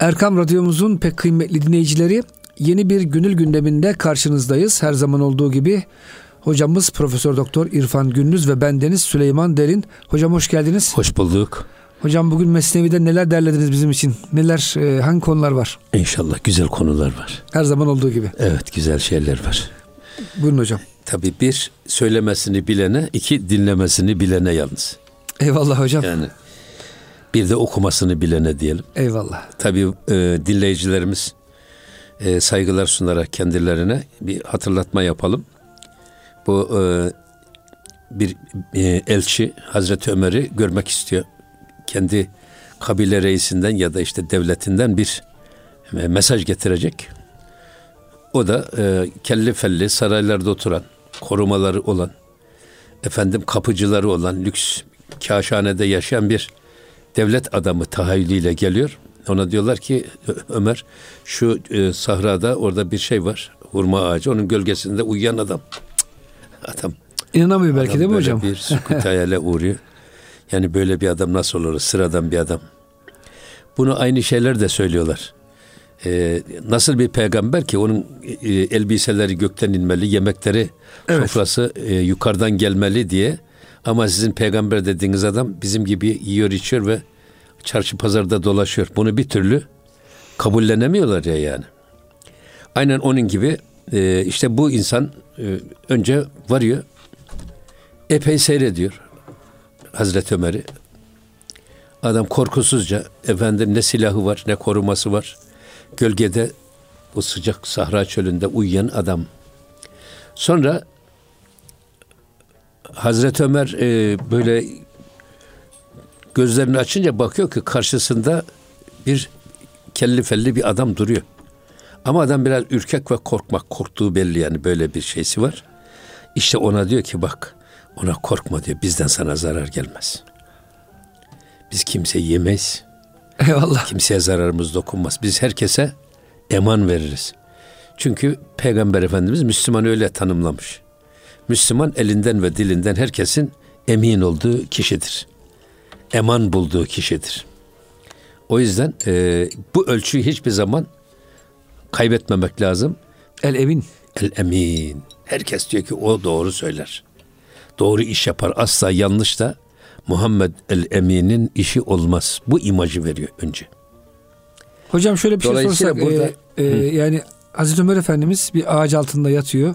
Erkam Radyomuzun pek kıymetli dinleyicileri yeni bir günül gündeminde karşınızdayız. Her zaman olduğu gibi hocamız Profesör Doktor İrfan Gündüz ve bendeniz Süleyman Derin. Hocam hoş geldiniz. Hoş bulduk. Hocam bugün Mesnevi'de neler derlediniz bizim için? Neler, e, hangi konular var? İnşallah güzel konular var. Her zaman olduğu gibi. Evet güzel şeyler var. Buyurun hocam. Tabii bir söylemesini bilene, iki dinlemesini bilene yalnız. Eyvallah hocam. Yani bir de okumasını bilene diyelim. Eyvallah. Tabii e, dinleyicilerimiz e, saygılar sunarak kendilerine bir hatırlatma yapalım. Bu e, bir e, elçi Hazreti Ömer'i görmek istiyor. Kendi kabile reisinden ya da işte devletinden bir e, mesaj getirecek. O da e, kelli felli saraylarda oturan, korumaları olan, efendim kapıcıları olan, lüks kaşhanede yaşayan bir devlet adamı tahayyülüyle geliyor. Ona diyorlar ki Ömer şu e, sahrada orada bir şey var. Hurma ağacı. Onun gölgesinde uyuyan adam. Adam. İnanamıyor belki adam değil mi hocam? Bir sükut hayale uğruyor. Yani böyle bir adam nasıl olur? Sıradan bir adam. Bunu aynı şeyler de söylüyorlar. Ee, nasıl bir peygamber ki onun e, elbiseleri gökten inmeli, yemekleri, Evet. sofrası e, yukarıdan gelmeli diye. Ama sizin peygamber dediğiniz adam bizim gibi yiyor içiyor ve çarşı pazarda dolaşıyor. Bunu bir türlü kabullenemiyorlar ya yani. Aynen onun gibi e, işte bu insan e, önce varıyor, epey seyrediyor Hazreti Ömer'i. Adam korkusuzca efendim ne silahı var ne koruması var. Gölgede bu sıcak sahra çölünde uyuyan adam. Sonra Hazreti Ömer e, böyle gözlerini açınca bakıyor ki karşısında bir kelli felli bir adam duruyor. Ama adam biraz ürkek ve korkmak, korktuğu belli yani böyle bir şeysi var. İşte ona diyor ki bak ona korkma diyor bizden sana zarar gelmez. Biz kimseyi yemeyiz. Eyvallah. Kimseye zararımız dokunmaz. Biz herkese eman veririz. Çünkü Peygamber Efendimiz Müslüman öyle tanımlamış. Müslüman elinden ve dilinden herkesin emin olduğu kişidir. Eman bulduğu kişidir. O yüzden e, bu ölçüyü hiçbir zaman kaybetmemek lazım. El emin. El emin. Herkes diyor ki o doğru söyler. Doğru iş yapar. Asla yanlış da Muhammed el Emin'in işi olmaz. Bu imajı veriyor önce. Hocam şöyle bir şey sorsak. burada- e, e, yani Hazreti Ömer Efendimiz bir ağaç altında yatıyor.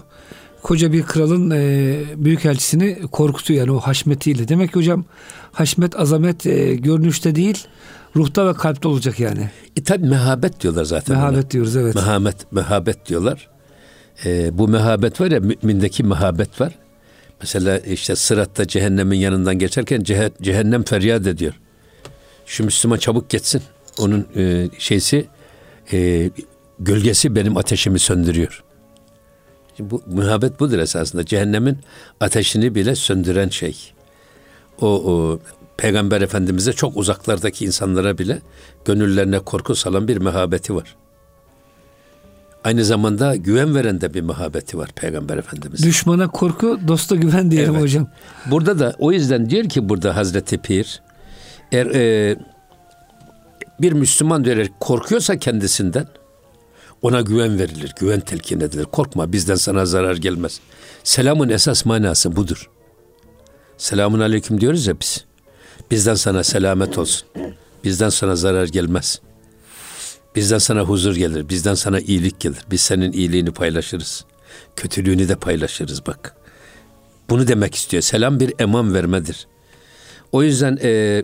Koca bir kralın e, büyükelçisini korkutuyor yani o haşmetiyle. Demek ki hocam haşmet, azamet e, görünüşte değil ruhta ve kalpte olacak yani. E tabi mehabet diyorlar zaten. ona. Mehabet diyoruz evet. Mehabet, mehabet diyorlar. Ee, bu mehabet var ya mümindeki mehabet var. Mesela işte sıratta cehennemin yanından geçerken cehe- cehennem feryat ediyor. Şu Müslüman çabuk geçsin. Onun e, şeysi e, gölgesi benim ateşimi söndürüyor. Bu muhabbet budur esasında. Cehennemin ateşini bile söndüren şey. O, o Peygamber Efendimiz'e çok uzaklardaki insanlara bile gönüllerine korku salan bir mehabeti var. Aynı zamanda güven veren de bir mehabeti var Peygamber Efendimiz. Düşmana korku, dosta güven diyelim Evet. hocam. Burada da o yüzden diyor ki burada Hazreti Pir eğer e, bir Müslüman diyor korkuyorsa kendisinden ona güven verilir, güven telkin edilir. Korkma bizden sana zarar gelmez. Selamın esas manası budur. Selamun aleyküm diyoruz ya biz. Bizden sana selamet olsun. Bizden sana zarar gelmez. Bizden sana huzur gelir. Bizden sana iyilik gelir. Biz senin iyiliğini paylaşırız. Kötülüğünü de paylaşırız bak. Bunu demek istiyor. Selam bir eman vermedir. O yüzden e,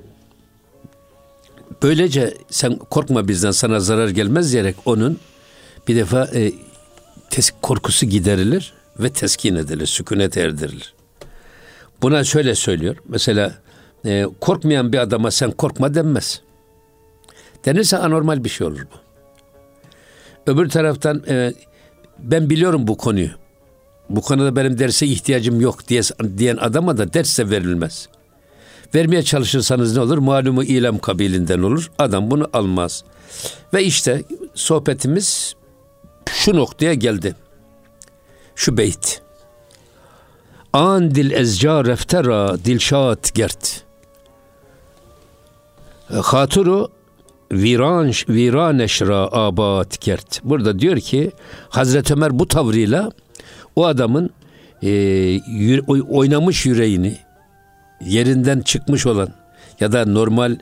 böylece sen korkma bizden sana zarar gelmez diyerek onun bir defa e, tes- korkusu giderilir ve teskin edilir, sükunet erdirilir. Buna şöyle söylüyor. Mesela e, korkmayan bir adama sen korkma denmez. Denirse anormal bir şey olur bu. Öbür taraftan e, ben biliyorum bu konuyu. Bu konuda benim derse ihtiyacım yok diye, diyen adama da ders de verilmez. Vermeye çalışırsanız ne olur? Malumu ilem kabilinden olur. Adam bunu almaz. Ve işte sohbetimiz şu noktaya geldi. Şu beyt. An dil ezca reftera dilşat gert. Haturu viran viran eşra abat kert. Burada diyor ki Hazreti Ömer bu tavrıyla o adamın e, oynamış yüreğini yerinden çıkmış olan ya da normal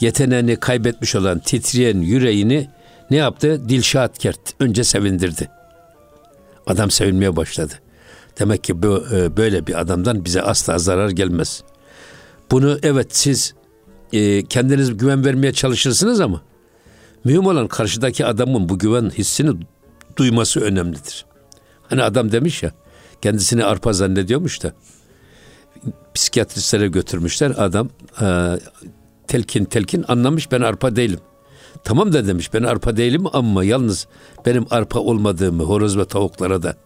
yeteneğini kaybetmiş olan titreyen yüreğini ne yaptı? Dilşat kert. Önce sevindirdi. Adam sevinmeye başladı. Demek ki e, böyle bir adamdan bize asla zarar gelmez. Bunu evet siz e, kendiniz güven vermeye çalışırsınız ama mühim olan karşıdaki adamın bu güven hissini duyması önemlidir. Hani adam demiş ya kendisini arpa zannediyormuş da psikiyatristlere götürmüşler adam e, telkin telkin anlamış ben arpa değilim. Tamam da demiş ben arpa değilim ama yalnız benim arpa olmadığımı horoz ve tavuklara da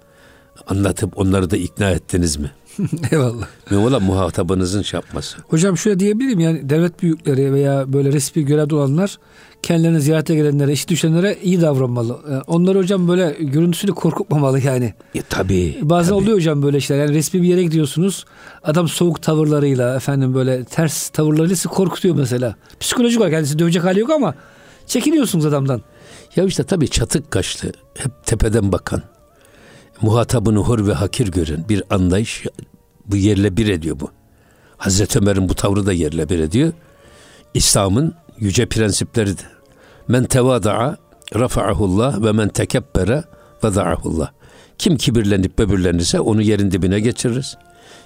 anlatıp onları da ikna ettiniz mi? Eyvallah. Mühim olan muhatabınızın şey yapması. Hocam şöyle diyebilirim yani devlet büyükleri veya böyle resmi görevde olanlar kendilerini ziyarete gelenlere, işi düşenlere iyi davranmalı. Yani onları hocam böyle görüntüsünü korkutmamalı yani. E, tabii. Bazen tabii. oluyor hocam böyle şeyler. Yani resmi bir yere gidiyorsunuz. Adam soğuk tavırlarıyla efendim böyle ters tavırlarıyla sizi korkutuyor mesela. Psikolojik olarak kendisi dövecek hali yok ama çekiniyorsunuz adamdan. Ya işte tabii çatık kaşlı, hep tepeden bakan, muhatabını hor ve hakir gören bir anlayış bu yerle bir ediyor bu. Hazreti Ömer'in bu tavrı da yerle bir ediyor. İslam'ın yüce prensipleridir. Men tevada'a rafa'ahullah ve men tekebbere veda'ahullah. Kim kibirlenip böbürlenirse onu yerin dibine geçiririz.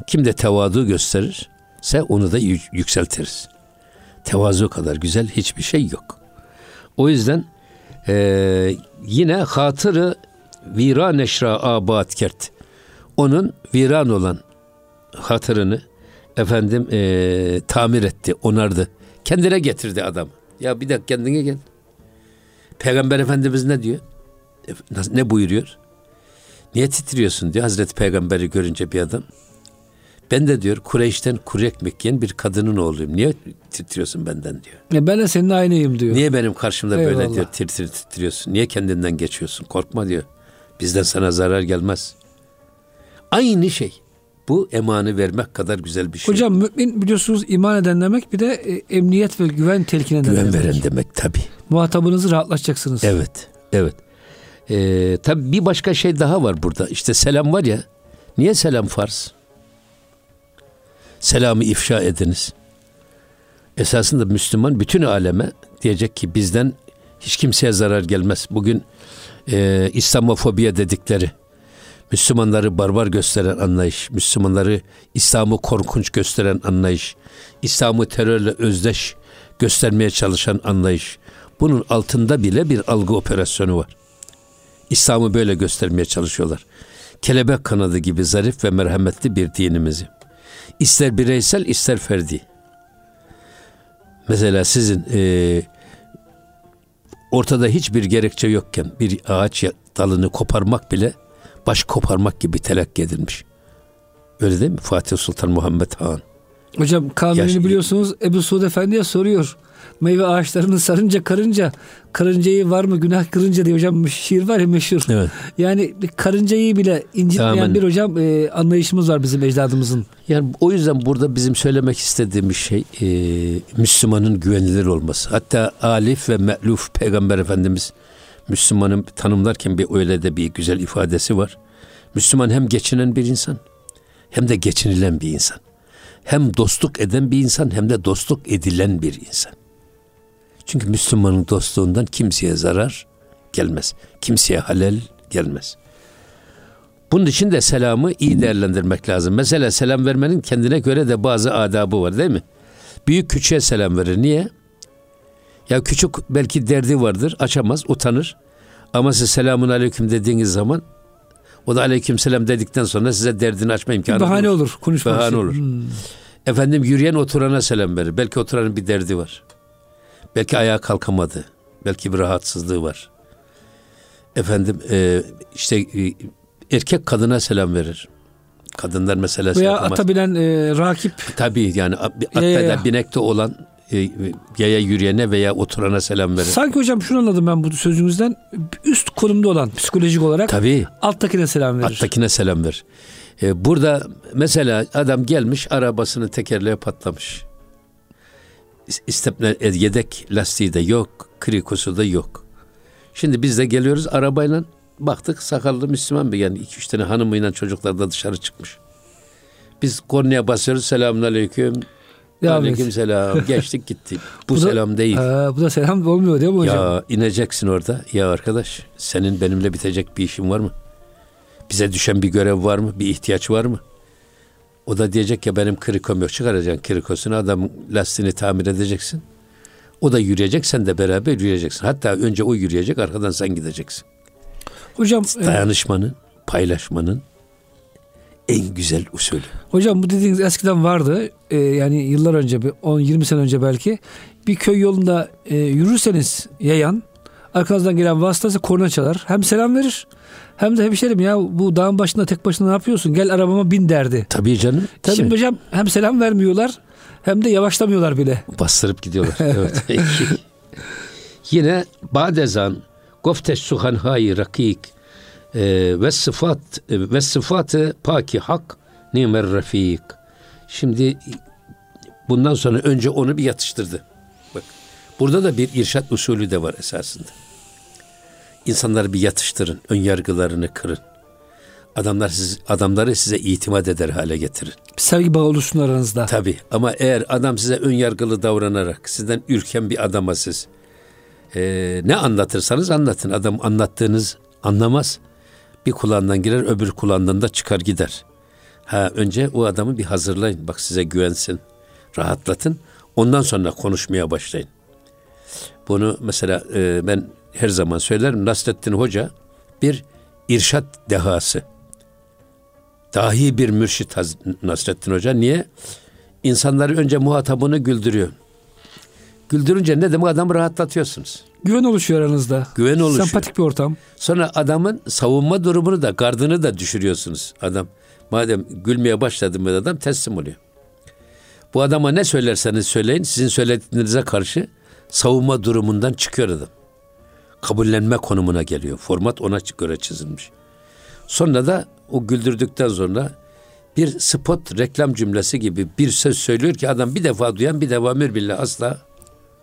Kim de tevazu gösterirse onu da yü- yükseltiriz. Tevazu kadar güzel hiçbir şey yok. O yüzden ee, yine hatırı viran eşra abat kert. Onun viran olan hatırını efendim ee, tamir etti, onardı. Kendine getirdi adam. Ya bir dakika kendine gel. Peygamber Efendimiz ne diyor? E, Ne buyuruyor? Niye titriyorsun diyor Hazreti Peygamberi görünce bir adam. Ben de diyor Kureyş'ten kuru ekmek yiyen bir kadının oğluyum. Niye titriyorsun benden diyor. Ya ben de senin aynıyım diyor. Niye benim karşımda böyle Eyvallah. diyor tir tir titriyorsun? Niye kendinden geçiyorsun? Korkma diyor. Bizden sana zarar gelmez. Aynı şey. Bu emanı vermek kadar güzel bir şey. Hocam mümin biliyorsunuz iman eden demek bir de e, emniyet ve güven telkin eden güven demek. veren demek tabi. Muhatabınızı rahatlatacaksınız. Evet. Evet. Ee, tabi bir başka şey daha var burada. İşte selam var ya. Niye selam farz? Selamı ifşa ediniz. Esasında Müslüman bütün aleme diyecek ki bizden hiç kimseye zarar gelmez. Bugün e, İslamofobiye dedikleri Müslümanları barbar gösteren anlayış, Müslümanları İslam'ı korkunç gösteren anlayış, İslam'ı terörle özdeş göstermeye çalışan anlayış. Bunun altında bile bir algı operasyonu var. İslam'ı böyle göstermeye çalışıyorlar. Kelebek kanadı gibi zarif ve merhametli bir dinimizi. İster bireysel ister ferdi. Mesela sizin e, ortada hiçbir gerekçe yokken bir ağaç dalını koparmak bile baş koparmak gibi telakki edilmiş. Öyle değil mi? Fatih Sultan Muhammed Han. Hocam kanuni Yaş- biliyorsunuz Ebu Suud Efendi'ye soruyor. Meyve ağaçlarını sarınca karınca, karıncayı var mı günah kırınca diye hocam şiir var ya meşhur. Evet. Yani bir karıncayı bile incitmeyen Tamamen. bir hocam e, anlayışımız var bizim ecdadımızın. Yani o yüzden burada bizim söylemek istediğimiz şey e, Müslümanın güvenilir olması. Hatta alif ve me'luf Peygamber Efendimiz Müslümanı tanımlarken bir öyle de bir güzel ifadesi var. Müslüman hem geçinen bir insan hem de geçinilen bir insan. Hem dostluk eden bir insan hem de dostluk edilen bir insan. Çünkü Müslümanın dostluğundan kimseye zarar gelmez. Kimseye halel gelmez. Bunun için de selamı iyi değerlendirmek lazım. Mesela selam vermenin kendine göre de bazı adabı var değil mi? Büyük küçüğe selam verir. Niye? Ya küçük belki derdi vardır, açamaz, utanır. Ama siz selamun aleyküm dediğiniz zaman o da aleyküm selam dedikten sonra size derdini açma imkanı bahane bulur. olur konuşmak Bahane olur. Hmm. Efendim yürüyen oturana selam verir. Belki oturanın bir derdi var. Belki ayağa kalkamadı. Belki bir rahatsızlığı var. Efendim e, işte e, erkek kadına selam verir. Kadınlar mesela Veya yapamaz. ata binen e, rakip Tabii yani atta da binekte olan e, yaya yürüyene veya oturana selam verir. Sanki hocam şunu anladım ben bu sözünüzden. Üst konumda olan psikolojik olarak Tabii alttakine selam verir. attakine selam ver. E, burada mesela adam gelmiş arabasının tekerleği patlamış. İstepne yedek lastiği de yok, krikosu da yok. Şimdi biz de geliyoruz arabayla baktık sakallı Müslüman bir yani iki üç tane hanımıyla çocuklar da dışarı çıkmış. Biz kornaya basıyoruz selamun aleyküm. Devam aleyküm et. selam. Geçtik gitti. Bu, Bu da- selam değil. Ha, bu da selam olmuyor değil mi hocam? Ya ineceksin orada. Ya arkadaş senin benimle bitecek bir işin var mı? Bize düşen bir görev var mı? Bir ihtiyaç var mı? O da diyecek ya benim krikom yok. Çıkaracaksın krikosunu adamın lastiğini tamir edeceksin. O da yürüyecek sen de beraber yürüyeceksin. Hatta önce o yürüyecek arkadan sen gideceksin. Hocam e, Dayanışmanın, paylaşmanın en güzel usulü. hocam bu dediğiniz eskiden vardı. E, yani yıllar önce bir 10-20 sene önce belki bir köy yolunda e, yürürseniz yayan arkanızdan gelen vasıtası korna çalar. Hem selam verir hem de hemşerim ya bu dağın başında tek başına ne yapıyorsun? Gel arabama bin derdi. Tabii canım. Tabii Şimdi hocam hem selam vermiyorlar hem de yavaşlamıyorlar bile. bastırıp gidiyorlar. evet. Yine badezan gofteş suhan hayi rakik e, ve sıfat e, ve sıfatı paki hak nimer rafik. Şimdi bundan sonra önce onu bir yatıştırdı. Bak burada da bir irşat usulü de var esasında. İnsanları bir yatıştırın, ön yargılarını kırın. Adamlar siz, adamları size itimat eder hale getirin. Sevgi bağı oluşsun aranızda. Tabii ama eğer adam size ön yargılı davranarak sizden ürken bir adama siz eee, ne anlatırsanız anlatın. Adam anlattığınız anlamaz. Bir kulağından girer öbür kulağından da çıkar gider. Ha önce o adamı bir hazırlayın. Bak size güvensin. Rahatlatın. Ondan sonra konuşmaya başlayın. Bunu mesela e, ben her zaman söylerim. Nasrettin Hoca bir irşat dehası. Dahi bir mürşit Nasrettin Hoca. Niye? İnsanları önce muhatabını güldürüyor. Güldürünce ne demek adamı rahatlatıyorsunuz. Güven oluşuyor aranızda. Güven oluşuyor. Sempatik bir ortam. Sonra adamın savunma durumunu da gardını da düşürüyorsunuz. Adam madem gülmeye başladı mı adam teslim oluyor. Bu adama ne söylerseniz söyleyin sizin söylediğinize karşı savunma durumundan çıkıyor adam. Kabullenme konumuna geliyor. Format ona göre çizilmiş. Sonra da o güldürdükten sonra bir spot reklam cümlesi gibi bir söz söylüyor ki adam bir defa duyan bir defa billah asla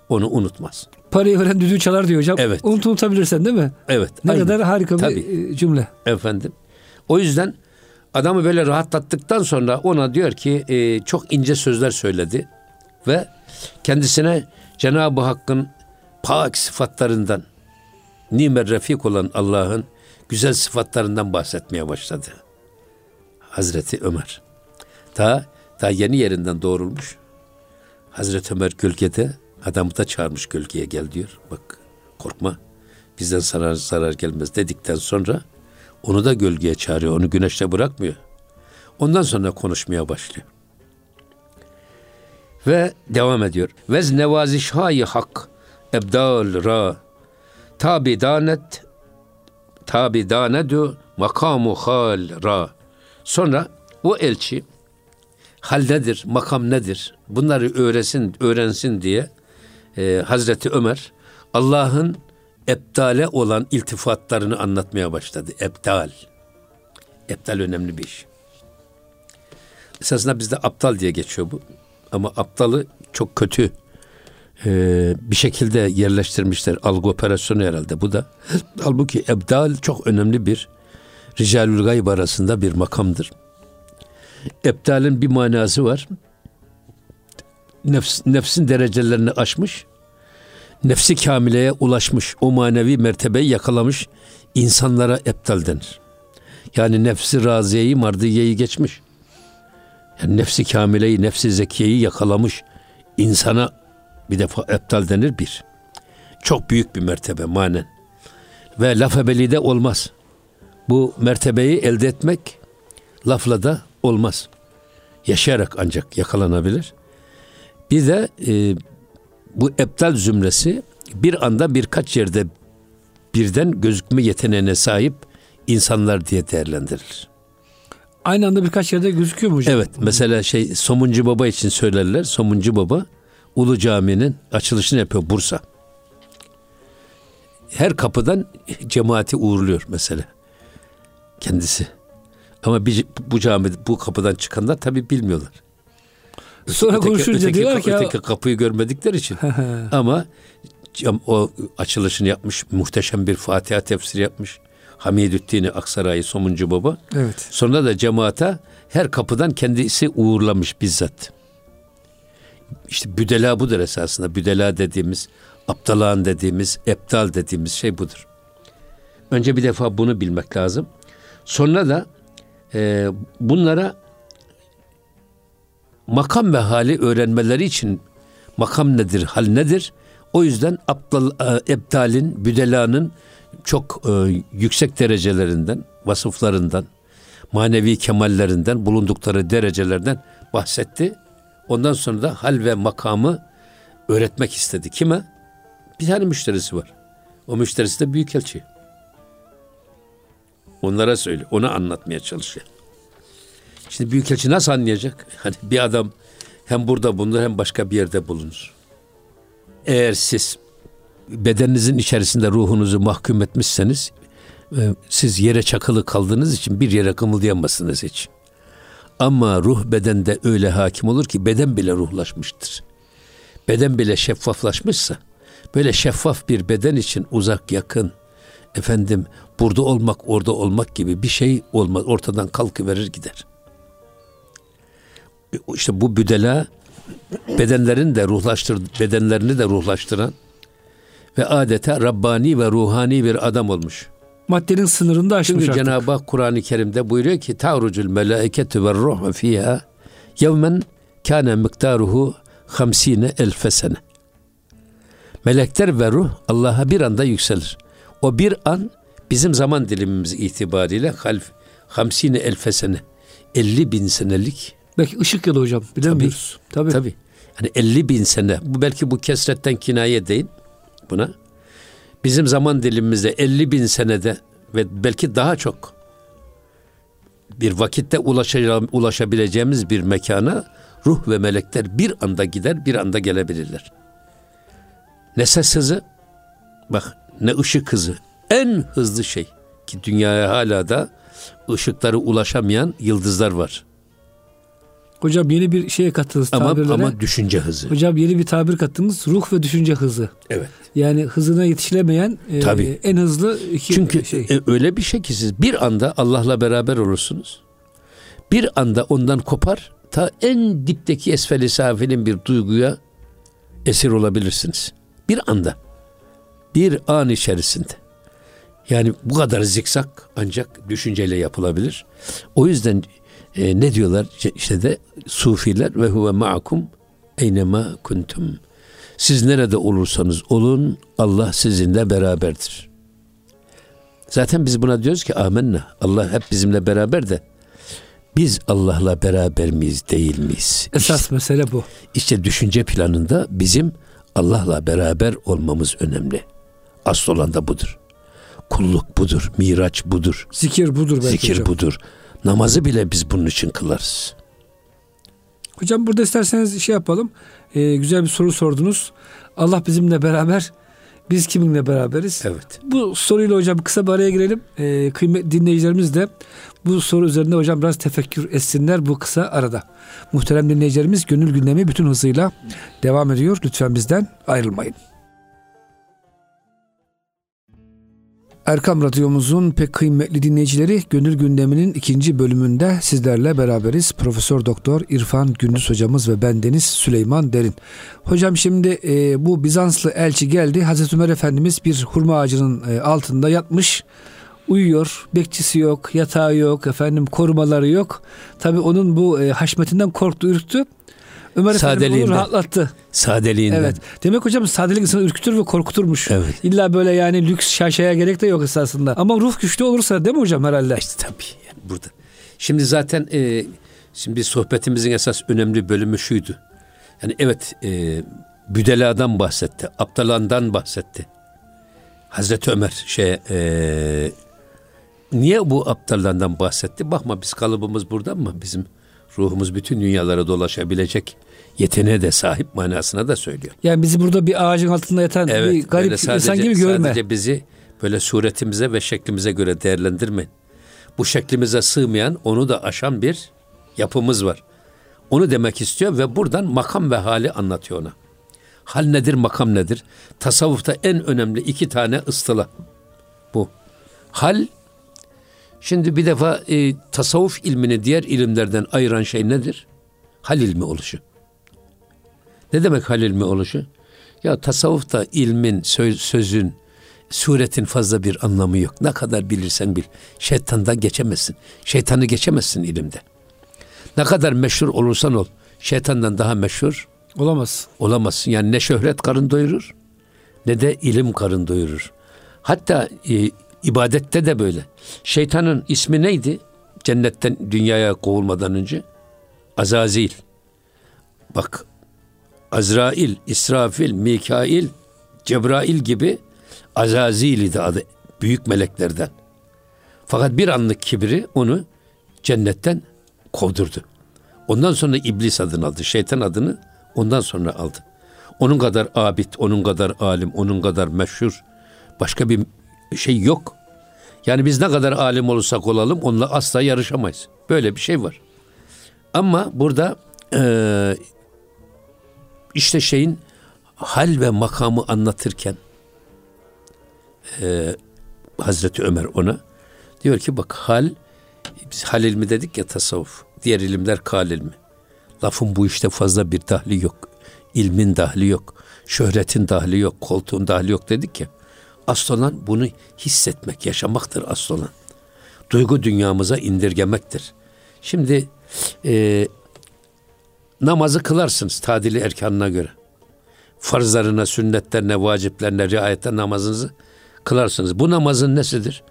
onu unutmaz. Parayı veren düdüğü çalar diyor hocam. Evet. Unut unutabilirsen değil mi? Evet. Ne aynen. kadar harika Tabii. bir e, cümle. Efendim. O yüzden adamı böyle rahatlattıktan sonra ona diyor ki e, çok ince sözler söyledi ve kendisine Cenab-ı Hakk'ın pak sıfatlarından nimer refik olan Allah'ın güzel sıfatlarından bahsetmeye başladı. Hazreti Ömer. Daha, daha yeni yerinden doğrulmuş. Hazreti Ömer gölgede adamı da çağırmış gölgeye gel diyor. Bak korkma bizden zarar, zarar gelmez dedikten sonra onu da gölgeye çağırıyor. Onu güneşte bırakmıyor. Ondan sonra konuşmaya başlıyor. Ve devam ediyor. Vez nevazişhayi hak ebdal ra tabi danet tabi danedu makamu hal ra. Sonra o elçi hal nedir, makam nedir? Bunları öğrensin, öğrensin diye e, Hazreti Ömer Allah'ın ebdale olan iltifatlarını anlatmaya başladı. Ebdal. Ebdal önemli bir iş. Esasında bizde aptal diye geçiyor bu. Ama aptalı çok kötü e, bir şekilde yerleştirmişler. Algı operasyonu herhalde bu da. Halbuki ebdal çok önemli bir ricalül gayb arasında bir makamdır. Ebdal'in bir manası var. Nefs, nefsin derecelerini aşmış, nefsi kamileye ulaşmış, o manevi mertebeyi yakalamış insanlara ebdal denir. Yani nefsi raziyeyi, mardiyeyi geçmiş. Yani nefsi kamileyi, nefsi zekiyeyi yakalamış insana bir defa ebdal denir bir. Çok büyük bir mertebe manen. Ve laf ebelide olmaz. Bu mertebeyi elde etmek lafla da olmaz. Yaşayarak ancak yakalanabilir. Bir de e, bu ebdal zümresi bir anda birkaç yerde birden gözükme yeteneğine sahip insanlar diye değerlendirilir. Aynı anda birkaç yerde gözüküyor mu hocam? Evet mesela şey Somuncu Baba için söylerler. Somuncu Baba Ulu Cami'nin açılışını yapıyor Bursa. Her kapıdan cemaati uğurluyor mesela. Kendisi. Ama bir, bu cami bu kapıdan çıkanlar tabi bilmiyorlar. Sonra öteki, konuşunca öteki, diyorlar ki ya- öteki kapıyı görmedikleri için. Ama o açılışını yapmış, muhteşem bir Fatiha tefsiri yapmış. Hamidüddin Aksaray'ı Somuncu Baba. Evet. Sonra da cemaata her kapıdan kendisi uğurlamış bizzat. İşte büdela budur esasında. Büdela dediğimiz, aptalağın dediğimiz, eptal dediğimiz şey budur. Önce bir defa bunu bilmek lazım. Sonra da e, bunlara makam ve hali öğrenmeleri için makam nedir, hal nedir? O yüzden aptal, e, ebdalin, büdelanın çok e, yüksek derecelerinden, vasıflarından, manevi kemallerinden, bulundukları derecelerden bahsetti. Ondan sonra da hal ve makamı öğretmek istedi. Kime? Bir tane müşterisi var. O müşterisi de büyükelçi. Onlara söyle, ona anlatmaya çalışıyor. Şimdi büyükelçi nasıl anlayacak? Hani bir adam hem burada bulunur hem başka bir yerde bulunur. Eğer siz bedeninizin içerisinde ruhunuzu mahkum etmişseniz e, siz yere çakılı kaldığınız için bir yere kımıldayamazsınız hiç. Ama ruh bedende öyle hakim olur ki beden bile ruhlaşmıştır. Beden bile şeffaflaşmışsa böyle şeffaf bir beden için uzak yakın efendim burada olmak orada olmak gibi bir şey olmaz ortadan kalkıverir gider. E, İşte bu büdela bedenlerini de ruhlaştır bedenlerini de ruhlaştıran ve adeta Rabbani ve ruhani bir adam olmuş. Maddenin sınırını da aşmış Çünkü artık. Cenab-ı Hak Kur'an-ı Kerim'de buyuruyor ki ta'rucul melaiketu ve ruhu fiha yevmen kana miktaruhu hamsine elfe sene. Melekler ve ruh Allah'a bir anda yükselir. O bir an bizim zaman dilimimiz itibariyle half hamsine elfe sene. 50 bin senelik Belki ışık yılı hocam. Bilemiyoruz. Tabii. Tabii. Yani 50 bin sene. Bu belki bu kesretten kinaye değil buna. Bizim zaman dilimimizde 50 bin senede ve belki daha çok bir vakitte ulaşabileceğimiz bir mekana ruh ve melekler bir anda gider, bir anda gelebilirler. Ne ses hızı, bak ne ışık hızı. En hızlı şey ki dünyaya hala da ışıkları ulaşamayan yıldızlar var. Hocam yeni bir şeye kattınız Ama tabirlere. ama düşünce hızı. Hocam yeni bir tabir kattınız. Ruh ve düşünce hızı. Evet. Yani hızına yetişilemeyen e, Tabii. en hızlı iki Çünkü şey. e, öyle bir şey ki siz bir anda Allah'la beraber olursunuz. Bir anda ondan kopar ta en dipteki esfeli safilin bir duyguya esir olabilirsiniz. Bir anda. Bir an içerisinde. Yani bu kadar zikzak ancak düşünceyle yapılabilir. O yüzden e, ne diyorlar işte de sufiler ve huve ma'akum eynema kuntum. Siz nerede olursanız olun Allah sizinle beraberdir. Zaten biz buna diyoruz ki amenna. Allah hep bizimle beraber de biz Allah'la beraber miyiz değil miyiz? Esas mesele bu. İşte düşünce planında bizim Allah'la beraber olmamız önemli. Asıl olan da budur. Kulluk budur, miraç budur, Zikir budur belki zikir hocam. budur. Namazı bile biz bunun için kılarız. Hocam burada isterseniz şey yapalım. Ee, güzel bir soru sordunuz. Allah bizimle beraber. Biz kiminle beraberiz? Evet. Bu soruyla hocam kısa bir araya girelim. Ee, kıymet dinleyicilerimiz de bu soru üzerinde hocam biraz tefekkür etsinler bu kısa arada. Muhterem dinleyicilerimiz gönül gündemi bütün hızıyla devam ediyor. Lütfen bizden ayrılmayın. Erkam Radyomuzun pek kıymetli dinleyicileri Gönül Gündemi'nin ikinci bölümünde sizlerle beraberiz. Profesör Doktor İrfan Gündüz hocamız ve bendeniz Süleyman Derin. Hocam şimdi e, bu Bizanslı elçi geldi. Hazreti Ömer Efendimiz bir hurma ağacının e, altında yatmış. Uyuyor. Bekçisi yok, yatağı yok, efendim korumaları yok. Tabi onun bu e, haşmetinden korktu, ürktü. Ömer Efendimiz onu rahatlattı. Sadeliğinden. Evet. Demek hocam sadelik insanı ürkütür ve korkuturmuş. Evet. İlla böyle yani lüks şaşaya gerek de yok esasında. Ama ruh güçlü olursa değil mi hocam herhalde? İşte tabii yani burada. Şimdi zaten e, şimdi sohbetimizin esas önemli bölümü şuydu. Yani evet e, Büdela'dan bahsetti, Aptalan'dan bahsetti. Hazreti Ömer şey e, niye bu aptallardan bahsetti? Bakma biz kalıbımız burada mı? Bizim ruhumuz bütün dünyalara dolaşabilecek yeteneğe de sahip manasına da söylüyor. Yani bizi burada bir ağacın altında yatan bir böyle garip insan gibi görme. Sadece bizi böyle suretimize ve şeklimize göre değerlendirmeyin. Bu şeklimize sığmayan, onu da aşan bir yapımız var. Onu demek istiyor ve buradan makam ve hali anlatıyor ona. Hal nedir, makam nedir? Tasavvufta en önemli iki tane ıstıla bu. Hal, şimdi bir defa e, tasavvuf ilmini diğer ilimlerden ayıran şey nedir? Hal ilmi oluşu. Ne demek hal ilmi oluşu? Ya tasavvufta ilmin, söz, sözün, suretin fazla bir anlamı yok. Ne kadar bilirsen bil. Şeytandan geçemezsin. Şeytanı geçemezsin ilimde. Ne kadar meşhur olursan ol. Şeytandan daha meşhur Olamaz. olamazsın. Yani ne şöhret karın doyurur ne de ilim karın doyurur. Hatta e, ibadette de böyle. Şeytanın ismi neydi? Cennetten dünyaya kovulmadan önce Azazil. Bak Azrail, İsrafil, Mikail, Cebrail gibi Azazil idi adı büyük meleklerden. Fakat bir anlık kibri onu cennetten kovdurdu. Ondan sonra iblis adını aldı. Şeytan adını ondan sonra aldı. Onun kadar abid, onun kadar alim, onun kadar meşhur başka bir şey yok. Yani biz ne kadar alim olursak olalım onunla asla yarışamayız. Böyle bir şey var. Ama burada e, işte şeyin hal ve makamı anlatırken e, Hazreti Ömer ona diyor ki bak hal biz hal ilmi dedik ya tasavvuf. Diğer ilimler kal ilmi. Lafın bu işte fazla bir dahli yok. İlmin dahli yok. Şöhretin dahli yok. Koltuğun dahli yok dedik ya. Asıl olan bunu hissetmek, yaşamaktır asıl olan. Duygu dünyamıza indirgemektir. Şimdi e, namazı kılarsınız tadili erkanına göre. Farzlarına, sünnetlerine, vaciplerine riayette namazınızı kılarsınız. Bu namazın nesidir?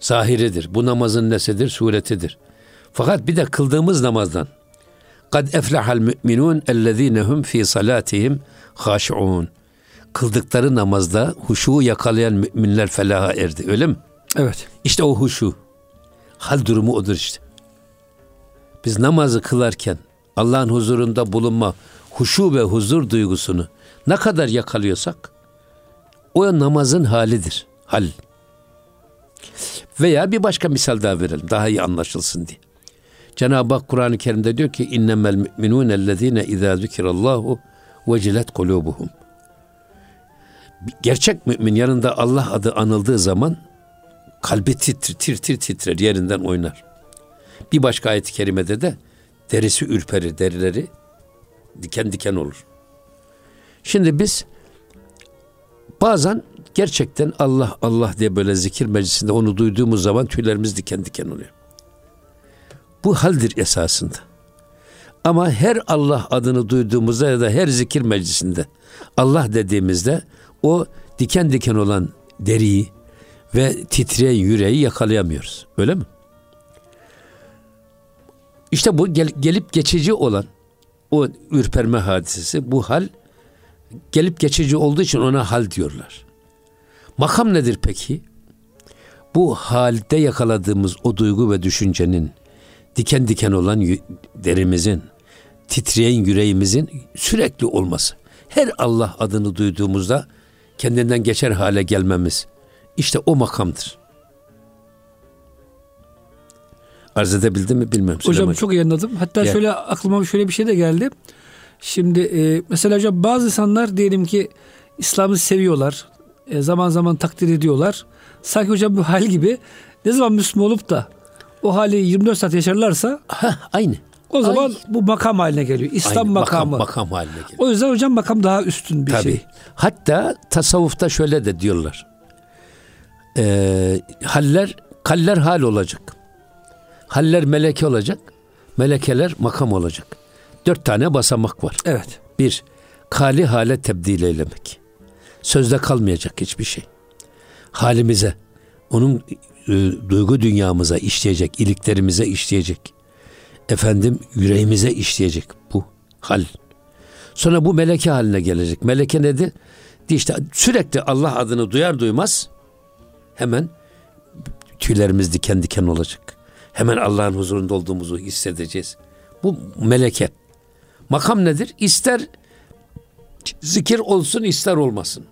Zahiridir. Bu namazın nesidir? Suretidir. Fakat bir de kıldığımız namazdan kad eflahal müminun ellezinehum fi salatihim haşiun. Kıldıkları namazda huşu yakalayan müminler felaha erdi. Öyle mi? Evet. İşte o huşu. Hal durumu odur işte. Biz namazı kılarken Allah'ın huzurunda bulunma huşu ve huzur duygusunu ne kadar yakalıyorsak o namazın halidir. Hal. Veya bir başka misal daha verelim. Daha iyi anlaşılsın diye. Cenab-ı Hak Kur'an-ı Kerim'de diyor ki innemel müminun ellezine izâ zükirallahu vecilet kulubuhum. Gerçek mümin yanında Allah adı anıldığı zaman kalbi titrer, tir tir titrer, yerinden oynar. Bir başka ayet-i kerimede de derisi ürperir, derileri diken diken olur. Şimdi biz bazen gerçekten Allah Allah diye böyle zikir meclisinde onu duyduğumuz zaman tüylerimiz diken diken oluyor. Bu haldir esasında. Ama her Allah adını duyduğumuzda ya da her zikir meclisinde Allah dediğimizde o diken diken olan deriyi ve titreyen yüreği yakalayamıyoruz. Öyle mi? İşte bu gel, gelip geçici olan o ürperme hadisesi, bu hal gelip geçici olduğu için ona hal diyorlar. Makam nedir peki? Bu halde yakaladığımız o duygu ve düşüncenin diken diken olan derimizin, titreyen yüreğimizin sürekli olması. Her Allah adını duyduğumuzda kendinden geçer hale gelmemiz. İşte o makamdır. Arz edebildim mi bilmiyorum. Hocam Süleyman. çok iyi anladım. Hatta Gel. şöyle aklıma şöyle bir şey de geldi. Şimdi e, mesela hocam bazı insanlar diyelim ki İslam'ı seviyorlar. E, zaman zaman takdir ediyorlar. Sanki hocam bu hal gibi ne zaman Müslüman olup da o hali 24 saat yaşarlarsa ha, aynı. O zaman Ay. bu makam haline geliyor. İslam Aynen, makamı. Makam, makam haline geliyor. O yüzden hocam makam daha üstün bir Tabii. şey. Hatta tasavvufta şöyle de diyorlar. Ee, haller, kaller hal olacak. Haller meleke olacak. Melekeler makam olacak. Dört tane basamak var. Evet. Bir, kali hale tebdil eylemek. Sözde kalmayacak hiçbir şey. Halimize, onun e, duygu dünyamıza işleyecek, iliklerimize işleyecek. Efendim yüreğimize işleyecek bu hal. Sonra bu meleke haline gelecek. Meleke nedir? İşte sürekli Allah adını duyar duymaz hemen tüylerimiz diken diken olacak. Hemen Allah'ın huzurunda olduğumuzu hissedeceğiz. Bu meleke. Makam nedir? İster zikir olsun ister olmasın.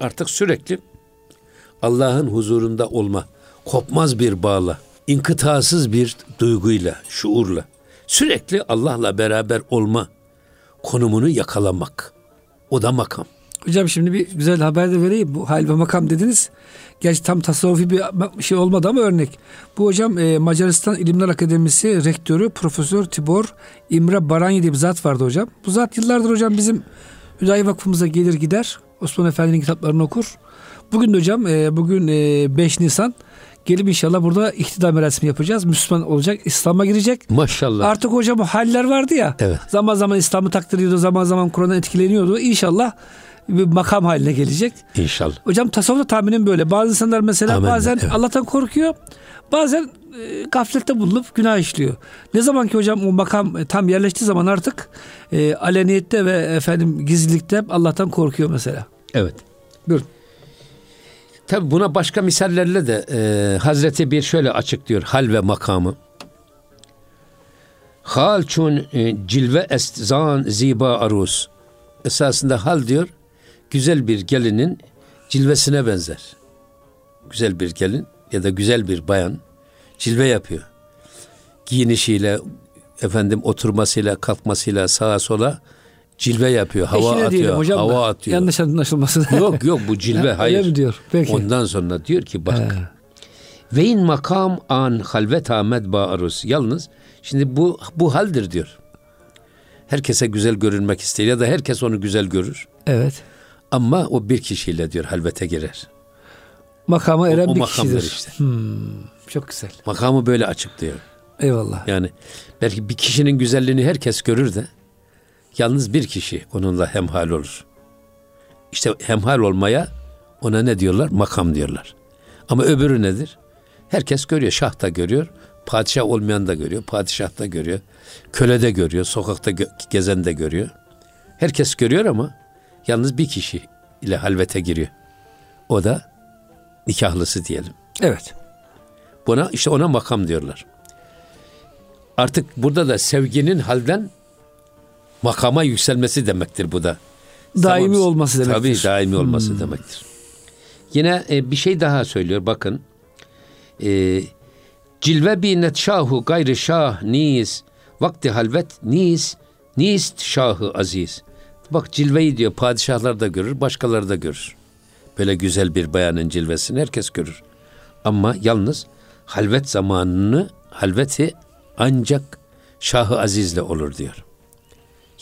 Artık sürekli Allah'ın huzurunda olma, kopmaz bir bağla, inkıtasız bir duyguyla, şuurla Sürekli Allah'la beraber olma konumunu yakalamak. O da makam. Hocam şimdi bir güzel haber de vereyim. Bu hal ve makam dediniz. Gerçi tam tasavvufi bir şey olmadı ama örnek. Bu hocam e, Macaristan İlimler Akademisi rektörü Profesör Tibor İmre Baranyi diye bir zat vardı hocam. Bu zat yıllardır hocam bizim Hüdayi Vakfımıza gelir gider. Osman Efendi'nin kitaplarını okur. Bugün de hocam e, bugün e, 5 Nisan gelip inşallah burada iktidar merasimi yapacağız. Müslüman olacak, İslam'a girecek. Maşallah. Artık hocam haller vardı ya. Evet. Zaman zaman İslam'ı takdir ediyordu, zaman zaman Kur'an'dan etkileniyordu. İnşallah bir makam haline gelecek. İnşallah. Hocam tasavvufta tahminim böyle. Bazı insanlar mesela Amenna, bazen evet. Allah'tan korkuyor. Bazen e, gaflette bulunup günah işliyor. Ne zaman ki hocam o makam e, tam yerleştiği zaman artık e, aleniyette ve efendim gizlilikte Allah'tan korkuyor mesela. Evet. Buyurun. Tabi buna başka misallerle de e, Hazreti bir şöyle açıklıyor hal ve makamı. Hal çun e, cilve est zan ziba aruz. Esasında hal diyor güzel bir gelinin cilvesine benzer. Güzel bir gelin ya da güzel bir bayan cilve yapıyor. Giyinişiyle, efendim oturmasıyla, kalkmasıyla sağa sola cilve yapıyor. Hava Eşine atıyor, hocam da. hava atıyor. Yanlış anlaşılmasın. Yok yok bu cilve Ha, öyle hayır. mi diyor? Peki. Ondan sonra diyor ki bak. He. Ve in makam an halvet Ahmet bağırız. Yalnız şimdi bu bu haldir diyor. Herkese güzel görünmek ister ya da herkes onu güzel görür. Evet. Ama o bir kişiyle diyor halvete girer. Makama eren o bir makamdır kişidir. işte. Hmm, çok güzel. Makamı böyle açıklıyor. Eyvallah. Yani belki bir kişinin güzelliğini herkes görür de yalnız bir kişi onunla hemhal olur. İşte hemhal olmaya ona ne diyorlar? Makam diyorlar. Ama öbürü nedir? Herkes görüyor. Şah da görüyor. Padişah olmayan da görüyor. Padişah da görüyor. Köle de görüyor. Sokakta gö- gezen de görüyor. Herkes görüyor ama yalnız bir kişi ile halvete giriyor. O da nikahlısı diyelim. Evet. Buna işte ona makam diyorlar. Artık burada da sevginin halden makama yükselmesi demektir bu da. Daimi Tamam. olması demektir. Tabii daimi olması demektir. Yine e, bir şey daha söylüyor bakın. E, cilve binet şahu gayrı şah niz vakti halvet niz nist şahı aziz. Bak cilveyi diyor padişahlar da görür başkaları da görür. Böyle güzel bir bayanın cilvesini herkes görür. Ama yalnız halvet zamanını halveti ancak Şahı Aziz'le olur diyor.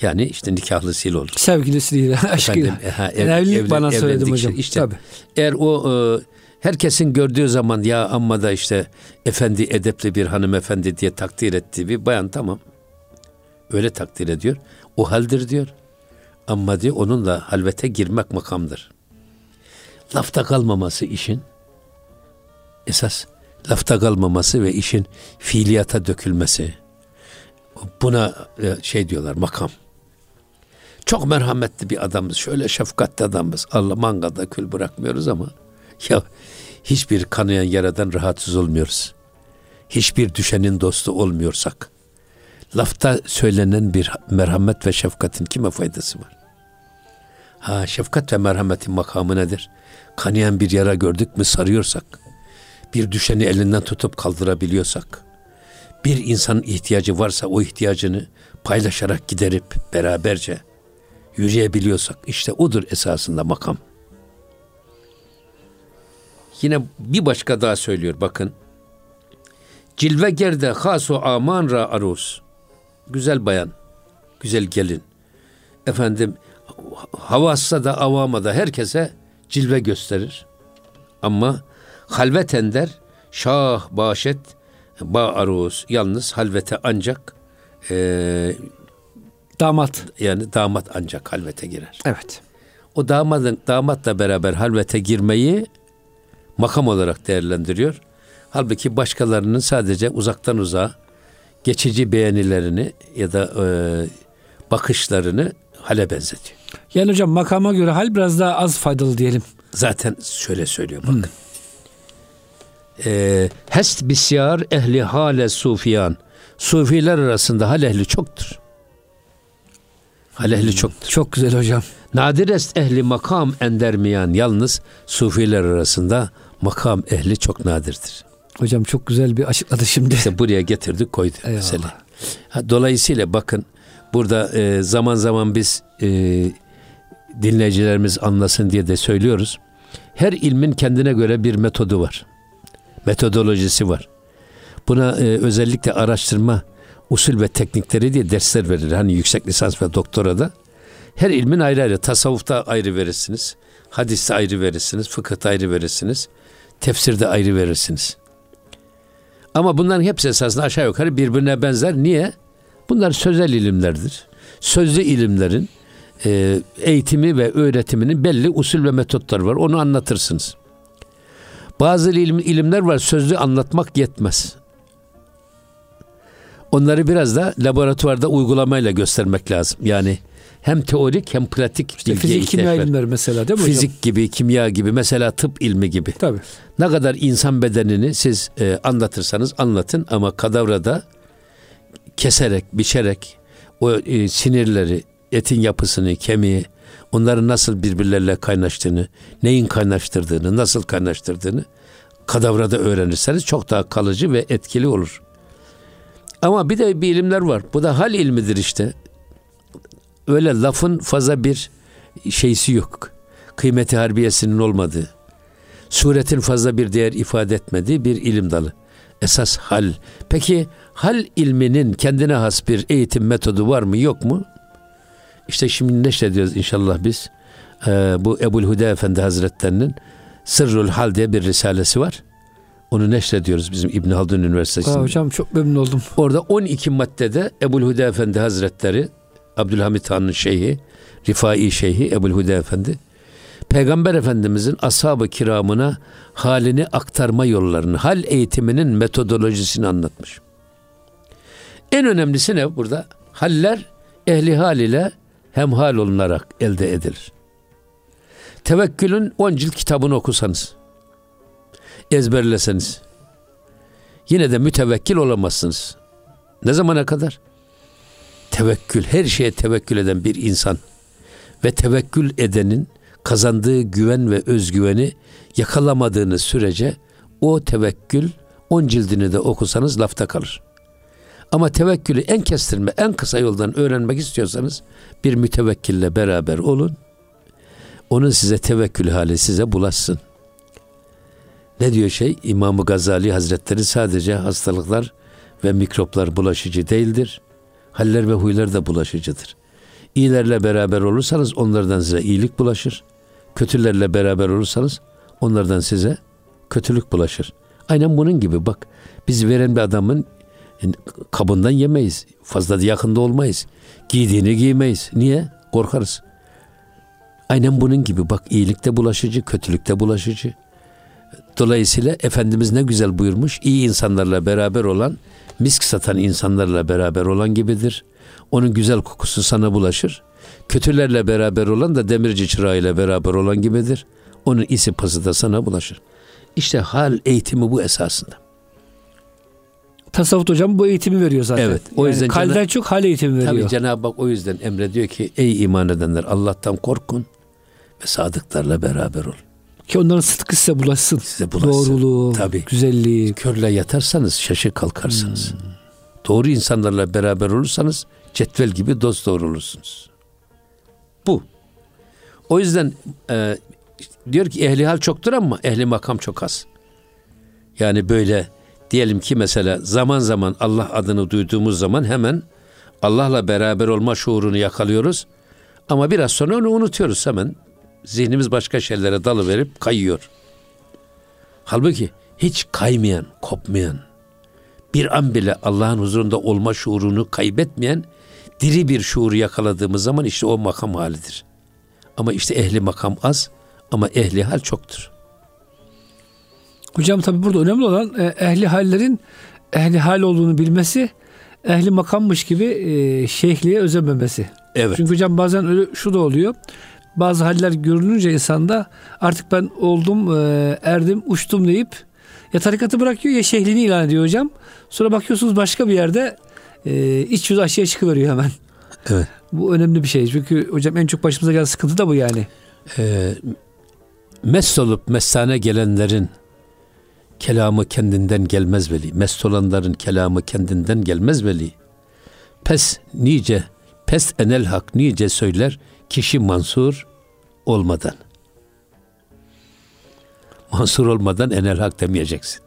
Yani işte nikahlısıyla olur. Sevgilisiyle, aşkıyla. Efendim, ha, Yani evlilik evlen- bana söyledim hocam. işte. Tabii. Eğer o e, herkesin gördüğü zaman ya amma da işte efendi edepli bir hanımefendi diye takdir ettiği bir bayan tamam. Öyle takdir ediyor. O haldir diyor. Ama diyor onunla halvete girmek makamdır. Lafta kalmaması işin esas lafta kalmaması ve işin fiiliyata dökülmesi. Buna e, şey diyorlar makam. Çok merhametli bir adamız. Şöyle şefkatli adamız. Allah mangada kül bırakmıyoruz ama ya hiçbir kanayan yaradan rahatsız olmuyoruz. Hiçbir düşenin dostu olmuyorsak lafta söylenen bir merhamet ve şefkatin kime faydası var? Ha şefkat ve merhametin makamı nedir? Kanayan bir yara gördük mü sarıyorsak, bir düşeni elinden tutup kaldırabiliyorsak, bir insanın ihtiyacı varsa o ihtiyacını paylaşarak giderip beraberce yürüyebiliyorsak işte odur esasında makam. Yine bir başka daha söylüyor bakın. Cilve gerde hasu aman ra aruz. Güzel bayan, güzel gelin. Efendim havassa da avama da herkese cilve gösterir. Ama halvet ender şah başet ba aruz. Yalnız halvete ancak eee Damat. yani damat ancak halvete girer. Evet. O damadın damatla beraber halvete girmeyi makam olarak değerlendiriyor. Halbuki başkalarının sadece uzaktan uzağa geçici beğenilerini ya da e, bakışlarını hale benzetiyor. Yani hocam makama göre hal biraz daha az faydalı diyelim. Zaten şöyle söylüyor bakın. E, hest bisyar ehli hale sufiyan. Sufiler arasında hal ehli çoktur. Hal ehli çoktur. Çok güzel hocam. Nadir est ehli makam endermiyan. Yalnız sufiler arasında makam ehli çok nadirdir. Hocam çok güzel bir açıkladı şimdi. İşte buraya getirdik koyduk mesele. Dolayısıyla bakın burada e, zaman zaman biz e, dinleyicilerimiz anlasın diye de söylüyoruz. Her ilmin kendine göre bir metodu var. Metodolojisi var. Buna e, özellikle araştırma usul ve teknikleri diye dersler verilir. Hani yüksek lisans ve doktora da. Her ilmin ayrı ayrı. Tasavvufta ayrı verirsiniz. Hadiste ayrı verirsiniz. Fıkıhta ayrı verirsiniz. Tefsirde ayrı verirsiniz. Ama bunların hepsi esasında aşağı yukarı birbirine benzer. Niye? Bunlar sözel ilimlerdir. Sözlü ilimlerin e, eğitimi ve öğretiminin belli usul ve metotları var. Onu anlatırsınız. Bazı ilim, ilimler var sözlü anlatmak yetmez. Onları biraz da laboratuvarda uygulamayla göstermek lazım. Yani hem teorik hem pratik işte fizik kimya ilimleri mesela değil mi Fizik hocam? gibi, kimya gibi mesela tıp ilmi gibi. Tabii. Ne kadar insan bedenini siz e, anlatırsanız anlatın ama kadavrada keserek, biçerek o e, sinirleri, etin yapısını, kemiği, onların nasıl birbirleriyle kaynaştığını, neyin kaynaştırdığını, nasıl kaynaştırdığını kadavrada öğrenirseniz çok daha kalıcı ve etkili olur. Ama bir de bir ilimler var. Bu da hal ilmidir işte. Öyle lafın fazla bir şeysi yok. Kıymeti harbiyesinin olmadığı, suretin fazla bir değer ifade etmediği bir ilim dalı. Esas hal. Peki hal ilminin kendine has bir eğitim metodu var mı yok mu? İşte şimdi neşrediyoruz inşallah biz. Ee, bu Ebul Huda Efendi Hazretlerinin Sırrul Hal diye bir risalesi var. Onu neşrediyoruz bizim İbn Haldun Üniversitesi'nde. Aa, hocam çok memnun oldum. Orada 12 maddede Ebul Huda Efendi Hazretleri, Abdülhamit Han'ın şeyhi, Rifai Şeyhi Ebul Huda Efendi, Peygamber Efendimizin ashab-ı kiramına halini aktarma yollarını, hal eğitiminin metodolojisini anlatmış. En önemlisi ne burada? Haller ehli hal ile hemhal olunarak elde edilir. Tevekkülün 10 cilt kitabını okusanız, ezberleseniz, yine de mütevekkil olamazsınız. Ne zamana kadar? Tevekkül, her şeye tevekkül eden bir insan ve tevekkül edenin kazandığı güven ve özgüveni yakalamadığınız sürece o tevekkül on cildini de okusanız lafta kalır. Ama tevekkülü en kestirme, en kısa yoldan öğrenmek istiyorsanız bir mütevekkille beraber olun. Onun size tevekkül hali size bulaşsın. Ne diyor şey? İmam-ı Gazali Hazretleri sadece hastalıklar ve mikroplar bulaşıcı değildir. Haller ve huylar da bulaşıcıdır. İyilerle beraber olursanız onlardan size iyilik bulaşır. Kötülerle beraber olursanız onlardan size kötülük bulaşır. Aynen bunun gibi bak. Biz veren bir adamın kabından yemeyiz. Fazla da yakında olmayız. Giydiğini giymeyiz. Niye? Korkarız. Aynen bunun gibi bak iyilikte bulaşıcı, kötülükte bulaşıcı. Dolayısıyla Efendimiz ne güzel buyurmuş. İyi insanlarla beraber olan, misk satan insanlarla beraber olan gibidir. Onun güzel kokusu sana bulaşır. Kötülerle beraber olan da demirci çırağıyla beraber olan gibidir. Onun isi pası da sana bulaşır. İşte hal eğitimi bu esasında. Tasavvuf hocam bu eğitimi veriyor zaten. Evet. O yüzden yani kalden Cenab- çok hal eğitimi veriyor. Tabii Cenab-ı Hak o yüzden emrediyor ki ey iman edenler Allah'tan korkun ve sadıklarla beraber ol. Ki onların sıdkı size bulaşsın. Size bulaşsın. Doğruluğu, Tabii. güzelliği. Körle yatarsanız şaşı kalkarsınız. Hmm. Doğru insanlarla beraber olursanız cetvel gibi dost doğru olursunuz. Bu. O yüzden e, diyor ki ehli hal çoktur ama ehli makam çok az. Yani böyle diyelim ki mesela zaman zaman Allah adını duyduğumuz zaman hemen Allah'la beraber olma şuurunu yakalıyoruz. Ama biraz sonra onu unutuyoruz hemen. Zihnimiz başka şeylere dalı verip kayıyor. Halbuki hiç kaymayan, kopmayan, bir an bile Allah'ın huzurunda olma şuurunu kaybetmeyen diri bir şuuru yakaladığımız zaman işte o makam halidir. Ama işte ehli makam az ama ehli hal çoktur. Hocam tabi burada önemli olan e, ehli hallerin ehli hal olduğunu bilmesi, ehli makammış gibi e, şeyhliğe özenmemesi. Evet. Çünkü hocam bazen öyle şu da oluyor. Bazı haller görününce insanda artık ben oldum, e, erdim, uçtum deyip ya tarikatı bırakıyor ya şeyhliğini ilan ediyor hocam. Sonra bakıyorsunuz başka bir yerde e, iç yüz aşağıya çıkıveriyor hemen. Evet. Bu önemli bir şey. Çünkü hocam en çok başımıza gelen sıkıntı da bu yani. E, mest olup mestane gelenlerin kelamı kendinden gelmez veli. Mest olanların kelamı kendinden gelmez veli. Pes nice, pes enel hak nice söyler kişi mansur olmadan. Mansur olmadan enel hak demeyeceksin.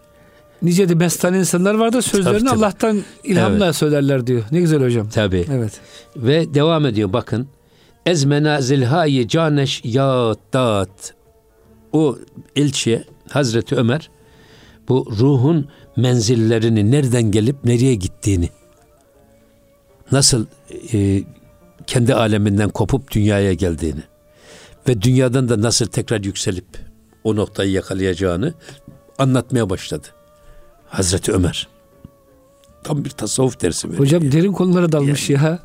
Nice de mestan insanlar vardır sözlerini Tabii, tabii. Allah'tan ilhamla Evet. söylerler diyor. Ne güzel hocam. Tabi. Evet. Ve devam ediyor bakın. Ez menazil hayi caneş ya dat. O elçiye Hazreti Ömer bu ruhun menzillerini nereden gelip nereye gittiğini nasıl e, kendi aleminden kopup dünyaya geldiğini ve dünyadan da nasıl tekrar yükselip o noktayı yakalayacağını anlatmaya başladı. Hazreti Ömer. Tam bir tasavvuf dersi veriyor. Hocam derin konulara dalmış ya.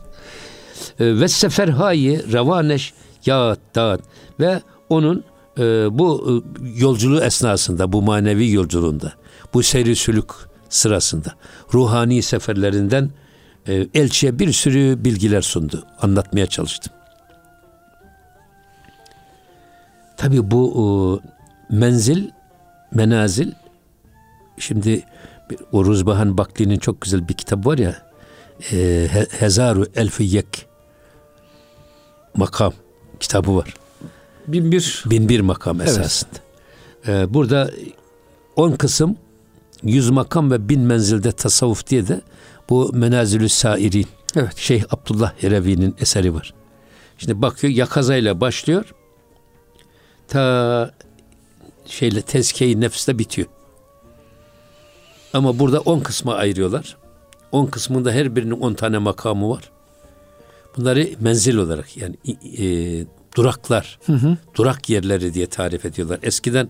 E, ve seferhayı revaneş ya dağıt ve onun e, bu e, yolculuğu esnasında bu manevi yolculuğunda bu seyri sülük sırasında ruhani seferlerinden e, elçiye bir sürü bilgiler sundu. Anlatmaya çalıştım. Tabi bu e, menzil, menazil şimdi o Ruzbahan Bakli'nin çok güzel bir kitabı var ya e, He- Hezaru Elfi Yek makam kitabı var. Bin bir. Bin bir makam Evet. esasında. Ee, burada on kısım yüz makam ve bin menzilde tasavvuf diye de bu Menazilü Sairin Evet. Şeyh Abdullah Herevi'nin eseri var. Şimdi bakıyor yakazayla başlıyor. Ta şeyle tezkiye-i nefste bitiyor. Ama burada on kısma ayırıyorlar. On kısmında her birinin on tane makamı var. Bunları menzil olarak yani e, duraklar, durak yerleri diye tarif ediyorlar. Eskiden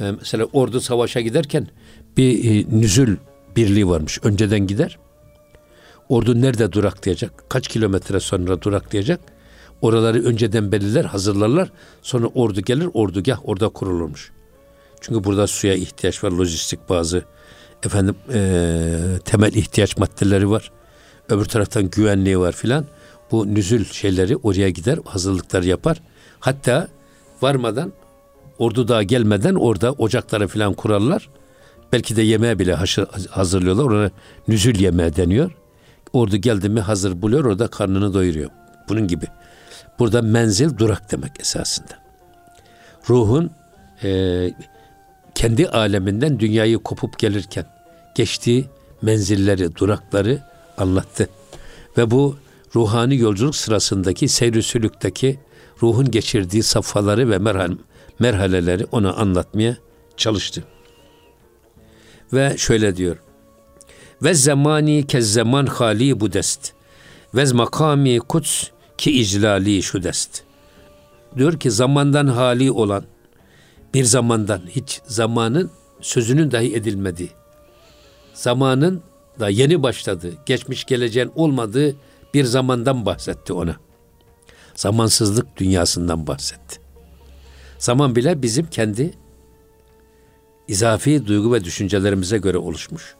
e, mesela ordu savaşa giderken bir e, nüzül birliği varmış. Önceden gider. Ordu nerede duraklayacak? Kaç kilometre sonra duraklayacak? Oraları önceden belirler, hazırlarlar. Sonra ordu gelir, ordugah orada kurulurmuş. Çünkü burada suya ihtiyaç var, lojistik bazı efendim eee, temel ihtiyaç maddeleri var. Öbür taraftan güvenliği var filan. Bu nüzül şeyleri oraya gider, hazırlıkları yapar. Hatta varmadan ordu daha gelmeden orada ocakları filan kurarlar. Belki de yemeğe bile hazırlıyorlar. Ona nüzül yemeği deniyor. Ordu geldi mi hazır buluyor orada karnını doyuruyor. Bunun gibi. Burada menzil durak demek esasında. Ruhun eee, kendi aleminden dünyayı kopup gelirken geçtiği menzilleri, durakları anlattı. Ve bu ruhani yolculuk sırasındaki seyr-i sülükteki ruhun geçirdiği safhaları ve merhal, merhaleleri ona anlatmaya çalıştı. Ve şöyle diyor. Ve zamani kez zaman hali bu dest. Ve makami kuts ki iclali şu dest. Diyor ki zamandan hali olan bir zamandan hiç zamanın sözünün dahi edilmediği, zamanın da yeni başladığı, geçmiş geleceğin olmadığı bir zamandan bahsetti ona. Zamansızlık dünyasından bahsetti. Zaman bile bizim kendi izafi duygu ve düşüncelerimize göre oluşmuş.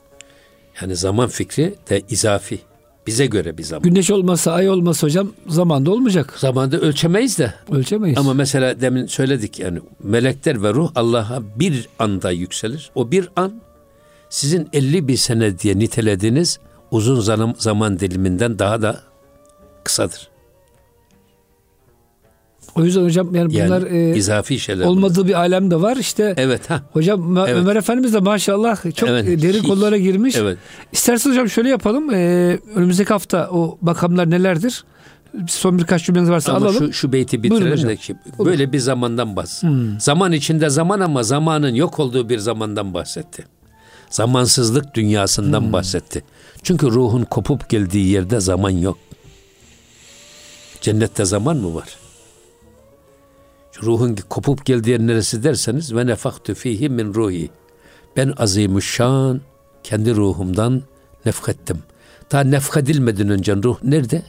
Yani zaman fikri de izafi. Bize göre bir zaman. Güneş olmasa, ay olmasa hocam zamanda olmayacak. Zamanda ölçemeyiz de Ölçemeyiz. Ama mesela demin söyledik yani melekler ve ruh Allah'a bir anda yükselir. O bir an sizin 50 bin sene diye nitelediğiniz uzun zaman, zaman diliminden daha da kısadır. O yüzden hocam yani Yani bunlar e, izafi şeyler. olmadığı bir alem de var. İşte Evet ha. hocam Evet. Ömer Efendimiz de maşallah çok Evet. e, derin konulara girmiş. Evet. İsterseniz hocam şöyle yapalım. E, önümüzdeki hafta o makamlar nelerdir? Son birkaç cümleniz varsa Ama alalım. şu, şu beyti ki böyle bir zamandan bahs. Zaman içinde zaman ama zamanın yok olduğu bir zamandan bahsetti. Zamansızlık dünyasından bahsetti. Çünkü ruhun kopup geldiği yerde zaman yok. Cennette zaman mı var? Ruhun kopup geldiği neresi derseniz ve nefaktu fihi min ruhi. Ben azimüşşan kendi ruhumdan nefkettim. Daha nefkedilmeden önce ruh nerede?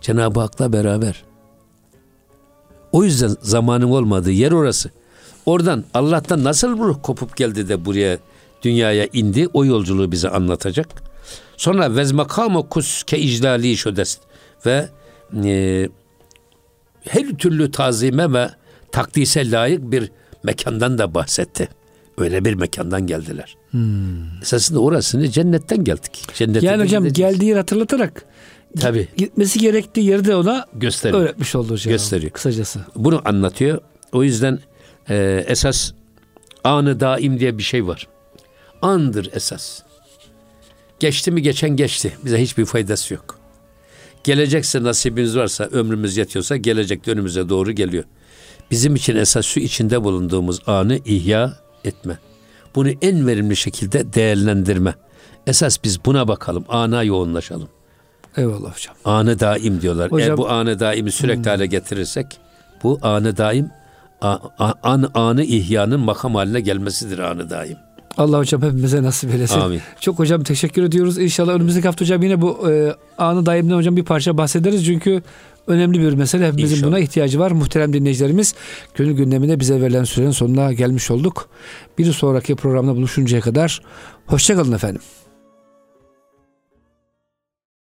Cenab-ı Hak'la beraber. O yüzden zamanın olmadığı yer orası. Oradan Allah'tan nasıl ruh kopup geldi de buraya dünyaya indi o yolculuğu bize anlatacak. Sonra vez makamu kus ke iclali şödest ve e, her türlü tazime ve takdise layık bir mekandan da bahsetti. Öyle bir mekandan geldiler. Hmm. Esasında orasını cennetten geldik. Cennete yani hocam gideceğiz. geldiği yeri hatırlatarak Tabii. Gitmesi gerektiği yeri de ona Gösteriyor. öğretmiş oldu hocam. Gösteriyor. Kısacası. Bunu anlatıyor. O yüzden e, esas anı daim diye bir şey var. Andır esas. Geçti mi geçen geçti. Bize hiçbir faydası yok. Gelecekse nasibimiz varsa, ömrümüz yetiyorsa gelecek önümüze doğru geliyor. Bizim için esas şu içinde bulunduğumuz anı ihya etme. Bunu en verimli şekilde değerlendirme. Esas biz buna bakalım, ana yoğunlaşalım. Eyvallah hocam. Anı daim diyorlar. Hocam, Eğer bu anı daimi sürekli hmm. hale getirirsek bu anı daim an, anı ihyanın makam haline gelmesidir anı daim. Allah hocam hepimize nasip eylesin. Amin. Çok hocam teşekkür ediyoruz. İnşallah önümüzdeki hafta hocam yine bu e, anı daimden hocam bir parça bahsederiz. Çünkü önemli bir mesele. Hepimizin İnşallah. buna ihtiyacı var. Muhterem dinleyicilerimiz gönül gündemine bize verilen sürenin sonuna gelmiş olduk. Bir sonraki programda buluşuncaya kadar hoşçakalın efendim.